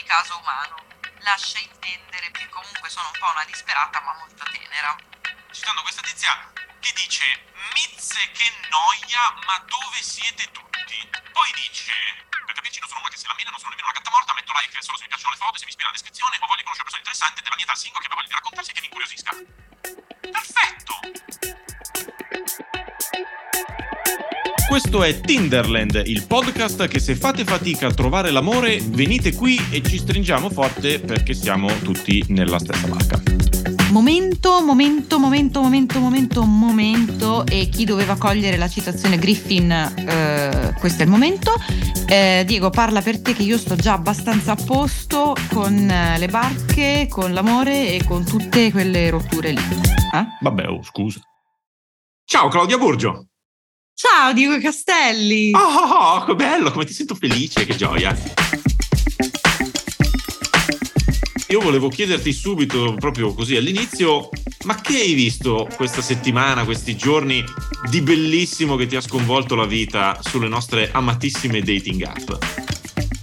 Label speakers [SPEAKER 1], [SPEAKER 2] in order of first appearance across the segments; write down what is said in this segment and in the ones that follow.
[SPEAKER 1] di caso umano. Lascia intendere che comunque sono un po' una disperata ma molto tenera.
[SPEAKER 2] Citando questa tizia che dice Mizze che noia, ma dove siete tutti? Poi dice per capirci non sono una che se la mina, non sono nemmeno una gatta morta, metto like solo se mi piacciono le foto, se mi ispira la descrizione o voglio conoscere persone interessanti della mia età single che abbia voglia di raccontarsi e che mi incuriosisca. Perfetto!
[SPEAKER 3] Questo è Tinderland, il podcast che se fate fatica a trovare l'amore, venite qui e ci stringiamo forte perché siamo tutti nella stessa barca.
[SPEAKER 4] Momento, momento, momento, momento, momento, momento e chi doveva cogliere la citazione Griffin, eh, questo è il momento. Eh, Diego, parla per te che io sto già abbastanza a posto con eh, le barche, con l'amore e con tutte quelle rotture lì. Eh?
[SPEAKER 3] Vabbè, oh, scusa. Ciao Claudia Burgio.
[SPEAKER 4] Ciao Diego Castelli!
[SPEAKER 3] Oh, oh, oh, che bello, come ti sento felice, che gioia. Io volevo chiederti subito, proprio così all'inizio, ma che hai visto questa settimana, questi giorni di bellissimo che ti ha sconvolto la vita sulle nostre amatissime dating app?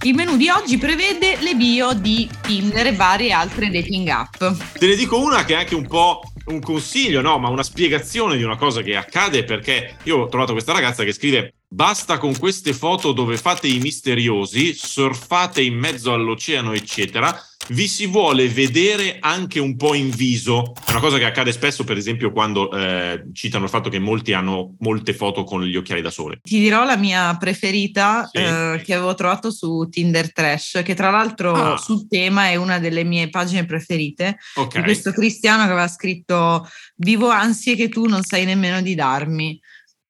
[SPEAKER 4] Il menù di oggi prevede le bio di Tinder e varie altre dating app.
[SPEAKER 3] Te ne dico una che è anche un po' un consiglio, no, ma una spiegazione di una cosa che accade perché io ho trovato questa ragazza che scrive basta con queste foto dove fate i misteriosi, surfate in mezzo all'oceano, eccetera vi si vuole vedere anche un po' in viso. È una cosa che accade spesso, per esempio, quando eh, citano il fatto che molti hanno molte foto con gli occhiali da sole.
[SPEAKER 4] Ti dirò la mia preferita sì. eh, che avevo trovato su Tinder Trash, che tra l'altro ah. sul tema è una delle mie pagine preferite. Okay. Di questo cristiano che aveva scritto: Vivo ansie che tu non sai nemmeno di darmi.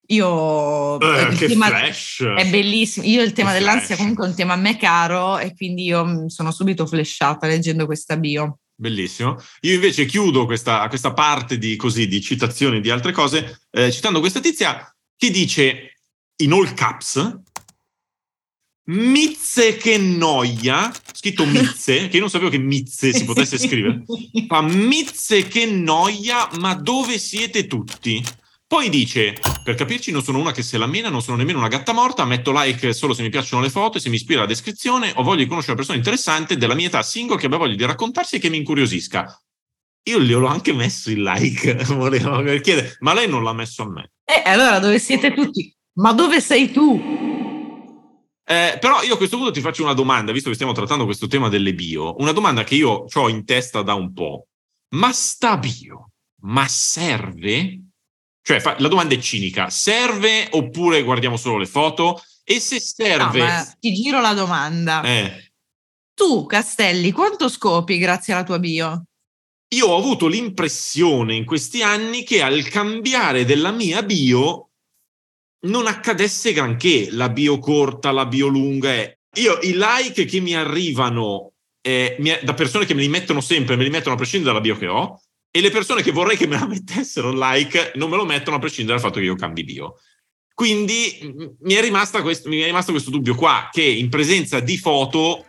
[SPEAKER 4] Io
[SPEAKER 3] eh, che tema, flash.
[SPEAKER 4] è bellissimo. Io il tema che dell'ansia flash. comunque è un tema a me caro e quindi io sono subito flashata leggendo questa bio.
[SPEAKER 3] Bellissimo. Io invece chiudo questa, questa parte di, così, di citazioni di altre cose eh, citando questa tizia che dice in all caps Mizze che noia, scritto Mizze, che io non sapevo che Mizze si potesse scrivere. Fa Mizze che noia, ma dove siete tutti? Poi dice, per capirci non sono una che se la mena, non sono nemmeno una gatta morta, metto like solo se mi piacciono le foto e se mi ispira la descrizione o voglio conoscere una persona interessante della mia età single che abbia voglia di raccontarsi e che mi incuriosisca. Io glielo ho anche messo il like, volevo chiedere, ma lei non l'ha messo a me.
[SPEAKER 4] Eh, allora dove siete tutti? Ma dove sei tu?
[SPEAKER 3] Eh, però io a questo punto ti faccio una domanda, visto che stiamo trattando questo tema delle bio, una domanda che io ho in testa da un po'. Ma sta bio, ma serve? Cioè, fa, la domanda è cinica: serve oppure guardiamo solo le foto? E se serve. No,
[SPEAKER 4] ti giro la domanda.
[SPEAKER 3] Eh.
[SPEAKER 4] Tu, Castelli, quanto scopi grazie alla tua bio?
[SPEAKER 3] Io ho avuto l'impressione in questi anni che al cambiare della mia bio non accadesse granché, la bio corta, la bio lunga. Eh. Io i like che mi arrivano eh, da persone che me li mettono sempre, me li mettono a prescindere dalla bio che ho, e le persone che vorrei che me la mettessero like non me lo mettono a prescindere dal fatto che io cambi bio. Quindi mi è, questo, mi è rimasto questo dubbio qua, che in presenza di foto,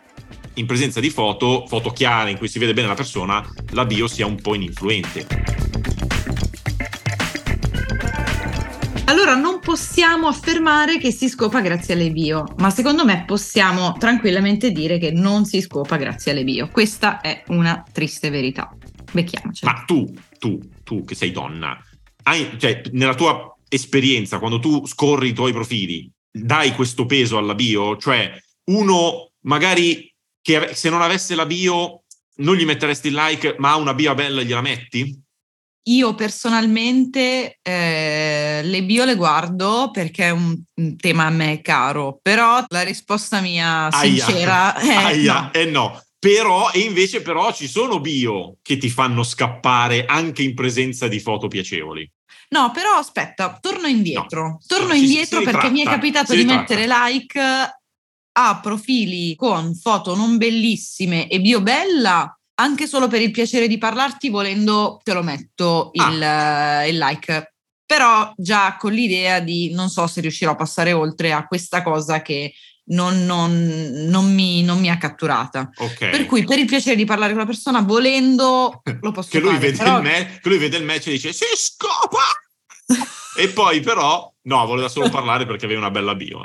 [SPEAKER 3] in presenza di foto, foto chiare in cui si vede bene la persona, la bio sia un po' ininfluente.
[SPEAKER 4] Allora non possiamo affermare che si scopa grazie alle bio, ma secondo me possiamo tranquillamente dire che non si scopa grazie alle bio. Questa è una triste verità. Becchiamoci.
[SPEAKER 3] Ma tu, tu, tu che sei donna, hai, cioè, nella tua esperienza, quando tu scorri i tuoi profili, dai questo peso alla bio? Cioè, uno magari che se non avesse la bio non gli metteresti il like, ma ha una bio bella gliela metti?
[SPEAKER 4] Io personalmente eh, le bio le guardo perché è un, un, tema a me caro, però la risposta mia sincera
[SPEAKER 3] aia, è aia, no. Eh no. Però, e invece però ci sono bio che ti fanno scappare anche in presenza di foto piacevoli.
[SPEAKER 4] No, però aspetta, torno indietro. No, torno si, indietro perché ritratta, mi è capitato di ritratta. mettere like a profili con foto non bellissime e bio bella, anche solo per il piacere di parlarti, volendo te lo metto il, ah. il like. Però già con l'idea di non so se riuscirò a passare oltre a questa cosa che non, non, non, mi, non, mi, ha catturata.
[SPEAKER 3] Okay.
[SPEAKER 4] Per cui, per il piacere di parlare con la persona, volendo, lo posso
[SPEAKER 3] che lui
[SPEAKER 4] fare.
[SPEAKER 3] Vede
[SPEAKER 4] però...
[SPEAKER 3] il me- che lui vede il match e dice: Si scopa! E poi però No, voleva solo parlare perché aveva una bella bio.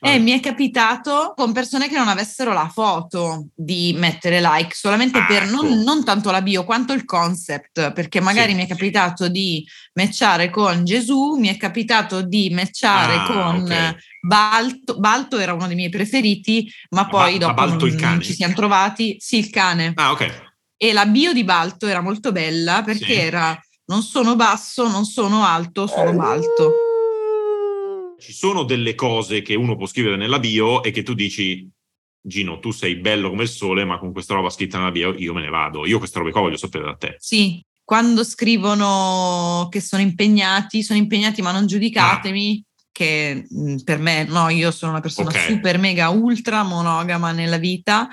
[SPEAKER 4] Eh, mi è capitato con persone che non avessero la foto di mettere like, solamente ah, per non, ecco. non, tanto la bio quanto il concept, perché magari sì, mi è capitato sì. di matchare con Gesù, mi è capitato di matchare ah, con okay. Balto. Balto era uno dei miei preferiti, ma poi ba- dopo non, non, ci siamo trovati. Sì, il cane.
[SPEAKER 3] Ah, ok.
[SPEAKER 4] E la bio di Balto era molto bella perché sì. era non sono basso, non sono alto, sono balto.
[SPEAKER 3] Ci sono delle cose che uno può scrivere nella bio e che tu dici, Gino, tu sei bello come il sole, ma con questa roba scritta nella bio io me ne vado. Io questa roba qua voglio sapere da te.
[SPEAKER 4] Sì, quando scrivono che sono impegnati, sono impegnati ma non giudicatemi, ah. che mm, per me no, io sono una persona okay. super mega ultra monogama nella vita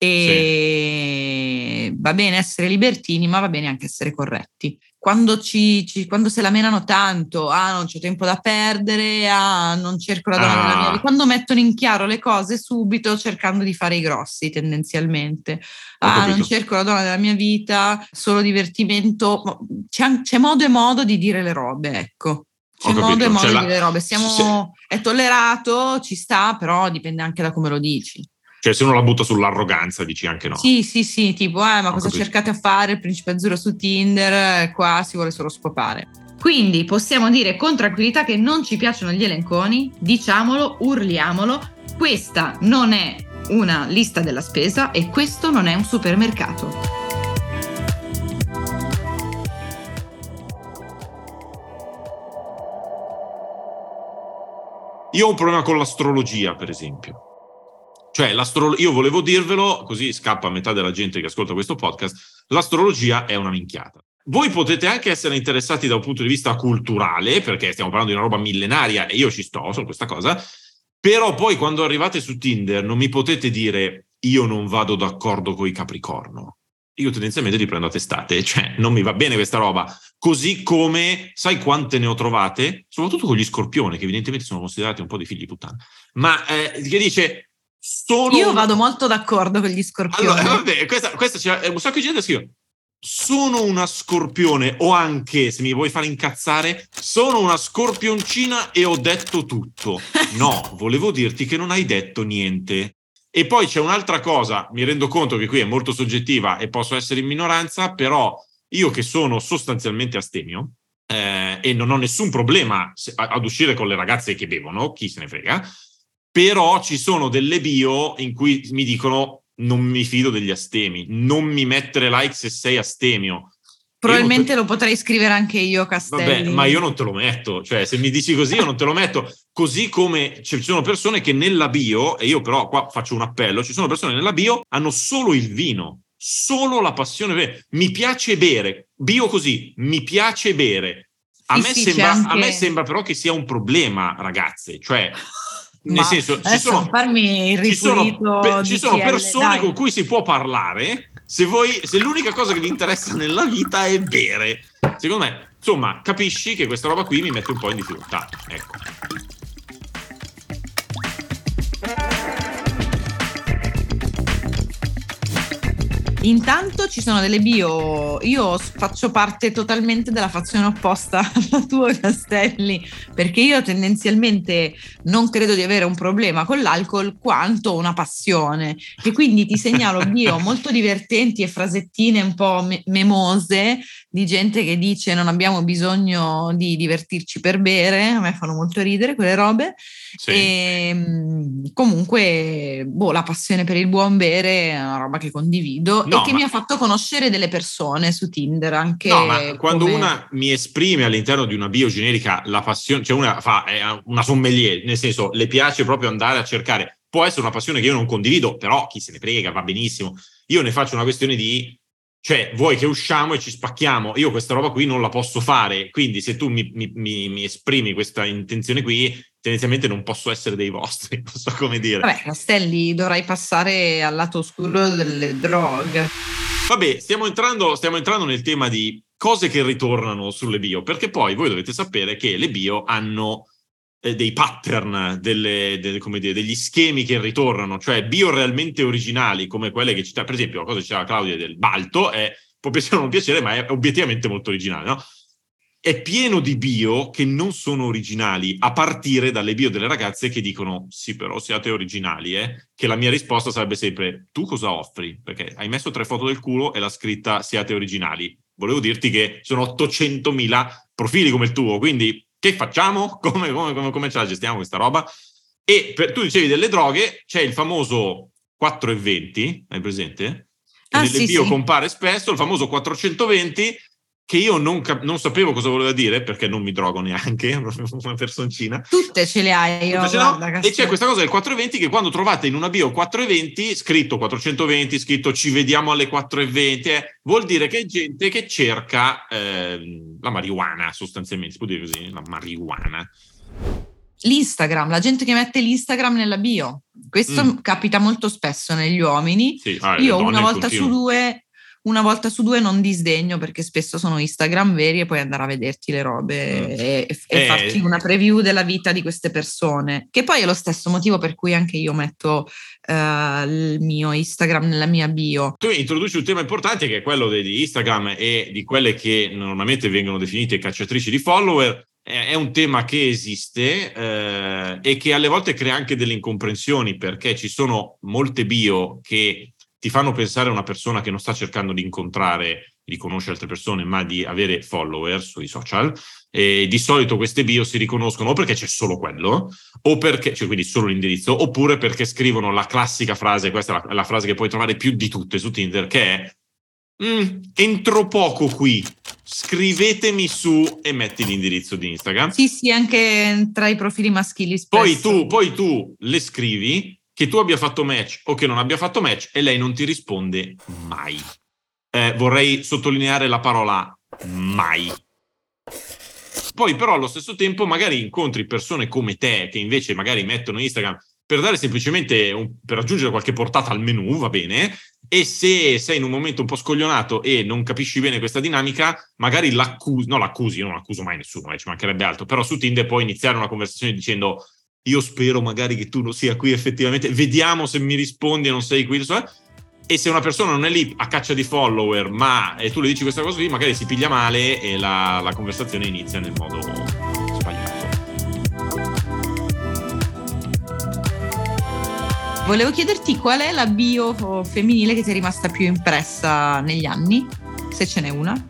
[SPEAKER 4] e sì. va bene essere libertini, ma va bene anche essere corretti quando, ci, ci, quando se la menano tanto, ah non c'è tempo da perdere, ah non cerco la donna ah. della mia vita, quando mettono in chiaro le cose subito cercando di fare i grossi tendenzialmente, ah non cerco la donna della mia vita, solo divertimento, c'è, c'è modo e modo di dire le robe, ecco. C'è modo e modo di dire le robe, Siamo, è tollerato, ci sta, però dipende anche da come lo dici.
[SPEAKER 3] Cioè, se uno la butta sull'arroganza, dici anche no.
[SPEAKER 4] Sì, sì, sì, tipo, eh, ma cosa cercate a fare? Il principe azzurro su Tinder, eh, qua si vuole solo scopare. Quindi possiamo dire con tranquillità che non ci piacciono gli elenconi, diciamolo, urliamolo. Questa non è una lista della spesa e questo non è un supermercato.
[SPEAKER 3] Io ho un problema con l'astrologia, per esempio. Cioè, io volevo dirvelo, così scappa a metà della gente che ascolta questo podcast, l'astrologia è una minchiata. Voi potete anche essere interessati da un punto di vista culturale, perché stiamo parlando di una roba millenaria e io ci sto su questa cosa, però poi quando arrivate su Tinder non mi potete dire io non vado d'accordo con i Capricorno. Io tendenzialmente li prendo a testate, cioè non mi va bene questa roba. Così come, sai quante ne ho trovate? Soprattutto con gli scorpioni, che evidentemente sono considerati un po' dei figli di puttana. Ma eh, che dice,
[SPEAKER 4] sono Io vado molto d'accordo con gli scorpioni.
[SPEAKER 3] Allora, vabbè, questa, questa c'è un sacco di gente che scrive sono una scorpione o anche, se mi vuoi fare incazzare, sono una scorpioncina e ho detto tutto. No, volevo dirti che non hai detto niente. E poi c'è un'altra cosa, mi rendo conto che qui è molto soggettiva e posso essere in minoranza, però io che sono sostanzialmente astemio eh, e non ho nessun problema ad uscire con le ragazze che bevono, chi se ne frega, però ci sono delle bio in cui mi dicono non mi fido degli astemi, non mi mettere like se sei astemio.
[SPEAKER 4] Probabilmente te... lo potrei scrivere anche io, Castelli.
[SPEAKER 3] Vabbè, ma io non te lo metto, cioè se mi dici così io non te lo metto, così come ci sono persone che nella bio, e io però qua faccio un appello, ci sono persone nella bio hanno solo il vino, solo la passione, mi piace bere, bio così, mi piace bere. A, sì, me, sì, sembra, anche... a me sembra però che sia un problema, ragazze, cioè nel senso, ci sono, ci sono, ci sono persone dai. con cui si può parlare se, voi, se l'unica cosa che vi interessa nella vita è bere. Secondo me, insomma, capisci che questa roba qui mi mette un po' in difficoltà. Ecco.
[SPEAKER 4] Intanto ci sono delle bio, io faccio parte totalmente della fazione opposta alla tua Castelli, perché io tendenzialmente non credo di avere un problema con l'alcol quanto una passione. E quindi ti segnalo bio molto divertenti e frasettine un po' me- memose di gente che dice non abbiamo bisogno di divertirci per bere, a me fanno molto ridere quelle robe. Sì. E ehm, comunque, boh, la passione per il buon bere è una roba che condivido no, e che ma... mi ha fatto conoscere delle persone su Tinder anche.
[SPEAKER 3] No, ma quando come... una mi esprime all'interno di una bio generica la passione, cioè una fa una sommelier, nel senso le piace proprio andare a cercare. Può essere una passione che io non condivido, però chi se ne frega, va benissimo. Io ne faccio una questione di cioè, vuoi che usciamo e ci spacchiamo? Io questa roba qui non la posso fare, quindi se tu mi, mi, mi, mi esprimi questa intenzione qui, tendenzialmente non posso essere dei vostri, non so come dire.
[SPEAKER 4] Vabbè, Castelli, dovrai passare al lato oscuro delle droghe.
[SPEAKER 3] Vabbè, stiamo entrando, stiamo entrando nel tema di cose che ritornano sulle bio, perché poi voi dovete sapere che le bio hanno eh, dei pattern, delle, delle, dire, degli schemi che ritornano, cioè bio realmente originali come quelle che cita, per esempio, la cosa che diceva Claudia del Balto è, può piacere o non piacere, ma è obiettivamente molto originale, no? È pieno di bio che non sono originali, a partire dalle bio delle ragazze che dicono sì, però siate originali, eh? Che la mia risposta sarebbe sempre tu cosa offri? Perché hai messo tre foto del culo e la scritta siate originali. Volevo dirti che sono 800.000 profili come il tuo, quindi che facciamo? Come, come, come, come ce la gestiamo questa roba? E per, tu dicevi delle droghe, c'è il famoso 4,20, hai presente? Ah, nelle sì, bio sì. compare spesso, il famoso 420 che io non, cap- non, sapevo cosa voleva dire perché non mi drogo neanche, una personcina.
[SPEAKER 4] Tutte ce le hai. Io,
[SPEAKER 3] guarda, e c'è questa cosa del 420 che quando trovate in una bio 420, scritto 420, scritto ci vediamo alle 420, eh, vuol dire che è gente che cerca eh, la marijuana sostanzialmente, si può dire così, la marijuana.
[SPEAKER 4] L'Instagram, la gente che mette l'Instagram nella bio. Questo mm. capita molto spesso negli uomini. Sì, ah, io una volta continuo. su due una volta su due non disdegno perché spesso sono Instagram veri e puoi andare a vederti le robe mm. e, e eh. farti una preview della vita di queste persone, che poi è lo stesso motivo per cui anche io metto uh, il mio Instagram nella mia bio.
[SPEAKER 3] Tu introduci un tema importante che è quello di Instagram e di quelle che normalmente vengono definite cacciatrici di follower, è un tema che esiste eh, e che alle volte crea anche delle incomprensioni perché ci sono molte bio che ti fanno pensare a una persona che non sta cercando di incontrare, di conoscere altre persone, ma di avere follower sui social. E di solito queste bio si riconoscono o perché c'è solo quello, o perché, cioè quindi solo l'indirizzo, oppure perché scrivono la classica frase, questa è la, la frase che puoi trovare più di tutte su Tinder, che è mm, entro poco qui, scrivetemi su e metti l'indirizzo di Instagram.
[SPEAKER 4] Sì, sì, anche tra i profili maschili.
[SPEAKER 3] Spesso. Poi tu, poi tu le scrivi che tu abbia fatto match o che non abbia fatto match e lei non ti risponde mai. Eh, vorrei sottolineare la parola mai. Poi però allo stesso tempo magari incontri persone come te che invece magari mettono Instagram per dare semplicemente un, per raggiungere qualche portata al menu, va bene, e se sei in un momento un po' scoglionato e non capisci bene questa dinamica, magari l'accusi, no l'accusi, io non accuso mai nessuno, eh, ci mancherebbe altro, però su Tinder puoi iniziare una conversazione dicendo io spero magari che tu non sia qui effettivamente, vediamo se mi rispondi e non sei qui. E se una persona non è lì a caccia di follower, ma e tu le dici questa cosa qui, magari si piglia male e la, la conversazione inizia nel modo sbagliato.
[SPEAKER 4] Volevo chiederti qual è la bio femminile che ti è rimasta più impressa negli anni, se ce n'è una.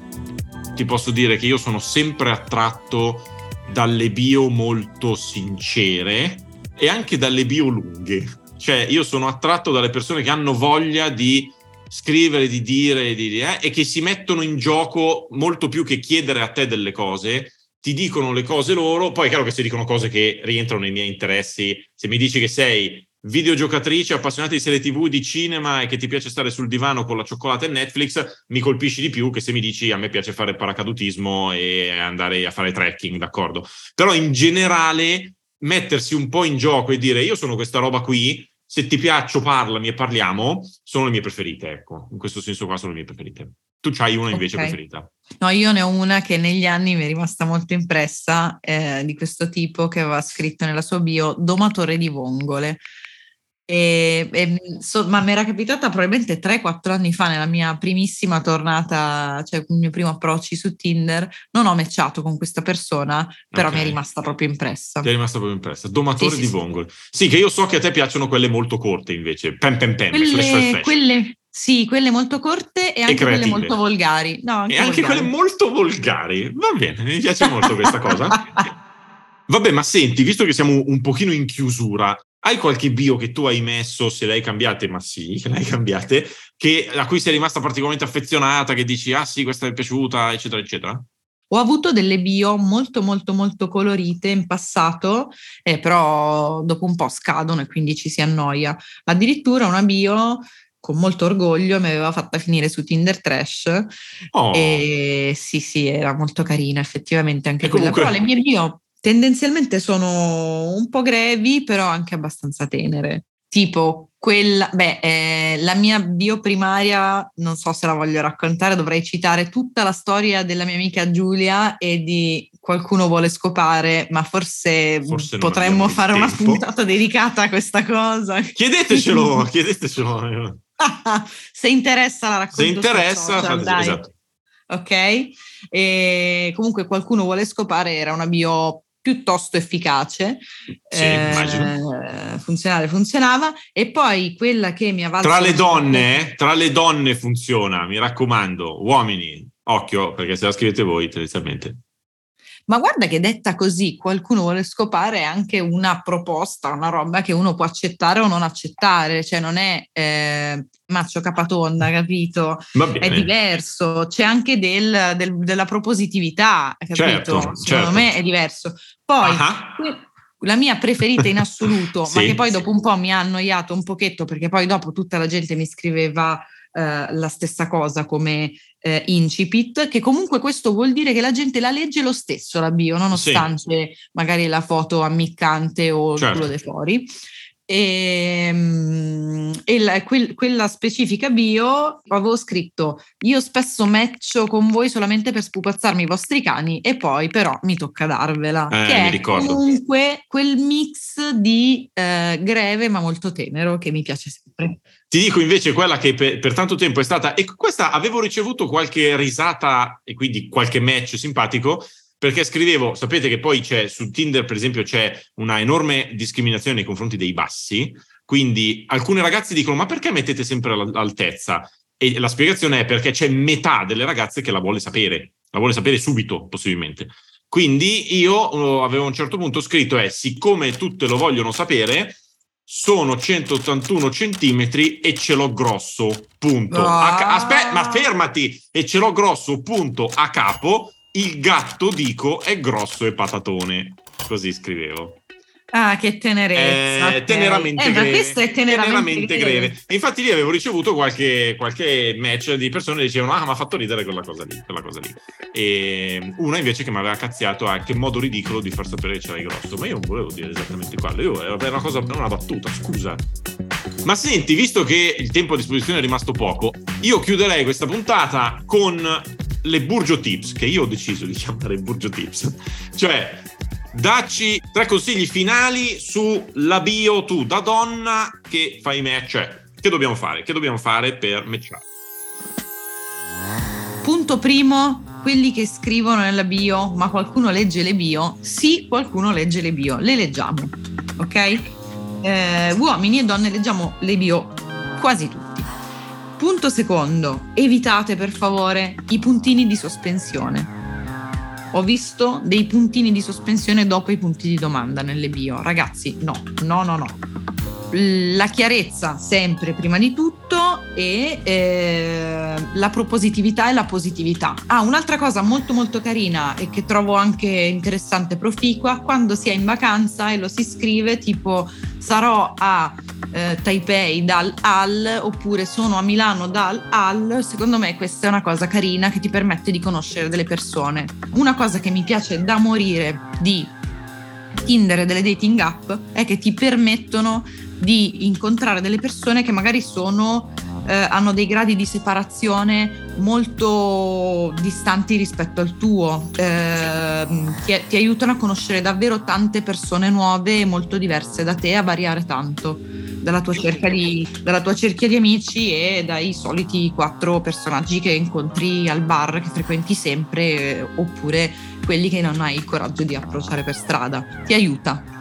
[SPEAKER 3] Ti posso dire che io sono sempre attratto dalle bio molto sincere e anche dalle bio lunghe. Cioè, io sono attratto dalle persone che hanno voglia di scrivere, di dire, di, eh, e che si mettono in gioco molto più che chiedere a te delle cose, ti dicono le cose loro, poi è chiaro che si dicono cose che rientrano nei miei interessi. Se mi dici che sei videogiocatrice, appassionata di serie TV, di cinema e che ti piace stare sul divano con la cioccolata e Netflix, mi colpisci di più che se mi dici a me piace fare paracadutismo e andare a fare trekking, d'accordo? Però in generale mettersi un po' in gioco e dire io sono questa roba qui, se ti piaccio parlami e parliamo, sono le mie preferite, ecco, in questo senso qua sono le mie preferite. Tu c'hai una invece okay. preferita?
[SPEAKER 4] No, io ne ho una che negli anni mi è rimasta molto impressa, eh, di questo tipo che aveva scritto nella sua bio domatore di vongole. E, e, so, ma mi era capitata probabilmente 3-4 anni fa nella mia primissima tornata, cioè il mio primo approccio su Tinder. Non ho matchato con questa persona, però okay. mi è rimasta proprio impressa.
[SPEAKER 3] Ti è rimasta proprio impressa. Domatore sì, di sì, vongole. Sì. sì, che io so che a te piacciono quelle molto corte invece. Pem pem pem.
[SPEAKER 4] Quelle, flash, flash, flash. quelle sì, quelle molto corte e anche e quelle molto volgari.
[SPEAKER 3] No, anche e anche volgari. quelle molto volgari. Va bene, mi piace molto questa cosa. Vabbè, ma senti, visto che siamo un pochino in chiusura, hai qualche bio che tu hai messo, se le hai cambiate, ma sì, che le hai cambiate, che, a cui sei rimasta particolarmente affezionata, che dici, ah sì, questa mi è piaciuta, eccetera, eccetera?
[SPEAKER 4] Ho avuto delle bio molto molto molto colorite in passato, eh, però dopo un po' scadono e quindi ci si annoia. Addirittura una bio con molto orgoglio mi aveva fatta finire su Tinder Trash oh. e sì sì era molto carina effettivamente anche e quella, comunque... però le mie bio tendenzialmente sono un po' grevi, però anche abbastanza tenere. Tipo quella, beh, eh, la mia bio primaria, non so se la voglio raccontare, dovrei citare tutta la storia della mia amica Giulia e di qualcuno vuole scopare, ma forse, forse potremmo fare una puntata dedicata a questa cosa.
[SPEAKER 3] Chiedetecelo, chiedetecelo.
[SPEAKER 4] se interessa la racconto.
[SPEAKER 3] Se interessa, social, fate, esatto.
[SPEAKER 4] ok? E comunque qualcuno vuole scopare, era una bio piuttosto efficace,
[SPEAKER 3] sì, eh,
[SPEAKER 4] funzionale funzionava. E poi quella che mi aveva
[SPEAKER 3] tra le donne, tra le donne funziona, mi raccomando, uomini, occhio perché se la scrivete voi tendenzialmente
[SPEAKER 4] ma guarda che detta così, qualcuno vuole scopare anche una proposta, una roba che uno può accettare o non accettare, cioè non è eh, maccio capatonda, capito? È diverso, c'è anche del, del, della propositività, capito? Certo, Secondo certo. me è diverso. Poi, uh-huh. la mia preferita in assoluto, sì, ma che poi dopo un po' mi ha annoiato un pochetto, perché poi dopo tutta la gente mi scriveva eh, la stessa cosa come eh, incipit, che comunque questo vuol dire che la gente la legge lo stesso la bio, nonostante sì. magari la foto ammiccante o certo. il culo dei fuori. Ehm, e, e la, quel, quella specifica bio avevo scritto io spesso matcho con voi solamente per spupazzarmi i vostri cani e poi però mi tocca darvela
[SPEAKER 3] eh,
[SPEAKER 4] che è
[SPEAKER 3] ricordo.
[SPEAKER 4] comunque quel mix di eh, greve ma molto tenero che mi piace sempre
[SPEAKER 3] ti dico invece quella che per, per, tanto tempo è stata e questa avevo ricevuto qualche risata e quindi qualche match simpatico perché scrivevo, sapete che poi c'è su Tinder, per esempio, c'è una enorme discriminazione nei confronti dei bassi, quindi alcune ragazze dicono ma perché mettete sempre l'altezza? E la spiegazione è perché c'è metà delle ragazze che la vuole sapere, la vuole sapere subito, possibilmente. Quindi io avevo a un certo punto scritto è siccome tutte lo vogliono sapere, sono 181 centimetri e ce l'ho grosso, punto. Ah. Aspetta, ma fermati! E ce l'ho grosso, punto, a capo il gatto, dico, è grosso e patatone. Così scrivevo.
[SPEAKER 4] Ah, che tenerezza.
[SPEAKER 3] Eh, okay. Teneramente eh, greve. questo è teneramente, teneramente greve. greve. E infatti lì avevo ricevuto qualche, qualche match di persone che dicevano ah, mi ha fatto ridere quella cosa lì, quella cosa lì. E una invece che mi aveva cazziato a che modo ridicolo di far sapere che c'era grosso. Ma io non volevo dire esattamente quello. Io, era una cosa, una battuta, scusa. Ma senti, visto che il tempo a disposizione è rimasto poco, io chiuderei questa puntata con le Burgio Tips, che io ho deciso di chiamare Burgio Tips. Cioè, dacci tre consigli finali sulla bio tu da donna che fai match. Cioè, che dobbiamo fare? Che dobbiamo fare per matchare?
[SPEAKER 4] Punto primo, quelli che scrivono nella bio, ma qualcuno legge le bio? Sì, qualcuno legge le bio, le leggiamo, ok? Eh, uomini e donne leggiamo le bio quasi tutti. Punto secondo, evitate per favore i puntini di sospensione. Ho visto dei puntini di sospensione dopo i punti di domanda nelle bio. Ragazzi, no, no, no, no. La chiarezza sempre prima di tutto e eh, la propositività e la positività. Ah, un'altra cosa molto molto carina e che trovo anche interessante proficua, quando si è in vacanza e lo si scrive tipo sarò a eh, Taipei dal al oppure sono a Milano dal al, secondo me questa è una cosa carina che ti permette di conoscere delle persone. Una cosa che mi piace da morire di Tinder e delle dating app è che ti permettono di incontrare delle persone che magari sono eh, hanno dei gradi di separazione molto distanti rispetto al tuo, eh, ti, ti, aiutano a conoscere davvero tante persone nuove e molto diverse da te, a variare tanto dalla tua, di, dalla tua cerchia di amici e dai soliti quattro personaggi che incontri al bar, che frequenti sempre, eh, oppure quelli che non hai il coraggio di approcciare per strada. Ti aiuta.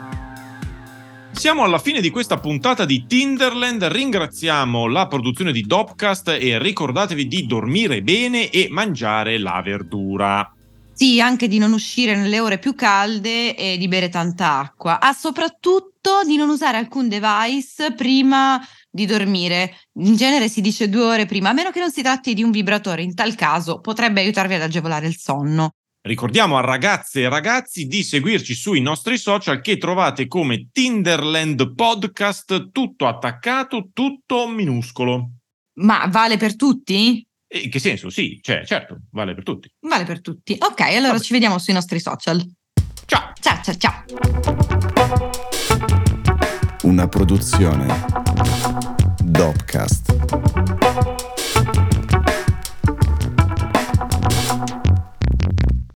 [SPEAKER 3] Siamo alla fine di questa puntata di Tinderland, ringraziamo la produzione di Dopcast e ricordatevi di dormire bene e mangiare la verdura.
[SPEAKER 4] Sì, anche di non uscire nelle ore più calde e di bere tanta acqua. Ah, soprattutto di non usare alcun device prima di dormire. In genere si dice due ore prima, a meno che non si tratti di un vibratore. In tal caso potrebbe aiutarvi ad agevolare il sonno.
[SPEAKER 3] Ricordiamo a ragazze e ragazzi di seguirci sui nostri social che trovate come Tinderland Podcast, tutto attaccato, tutto minuscolo.
[SPEAKER 4] Ma vale per tutti?
[SPEAKER 3] In che senso? Sì, cioè, certo, vale per tutti.
[SPEAKER 4] Vale per tutti. Ok, allora Vabbè. ci vediamo sui nostri social.
[SPEAKER 3] Ciao.
[SPEAKER 4] Ciao, ciao, ciao.
[SPEAKER 5] Una produzione Dopcast.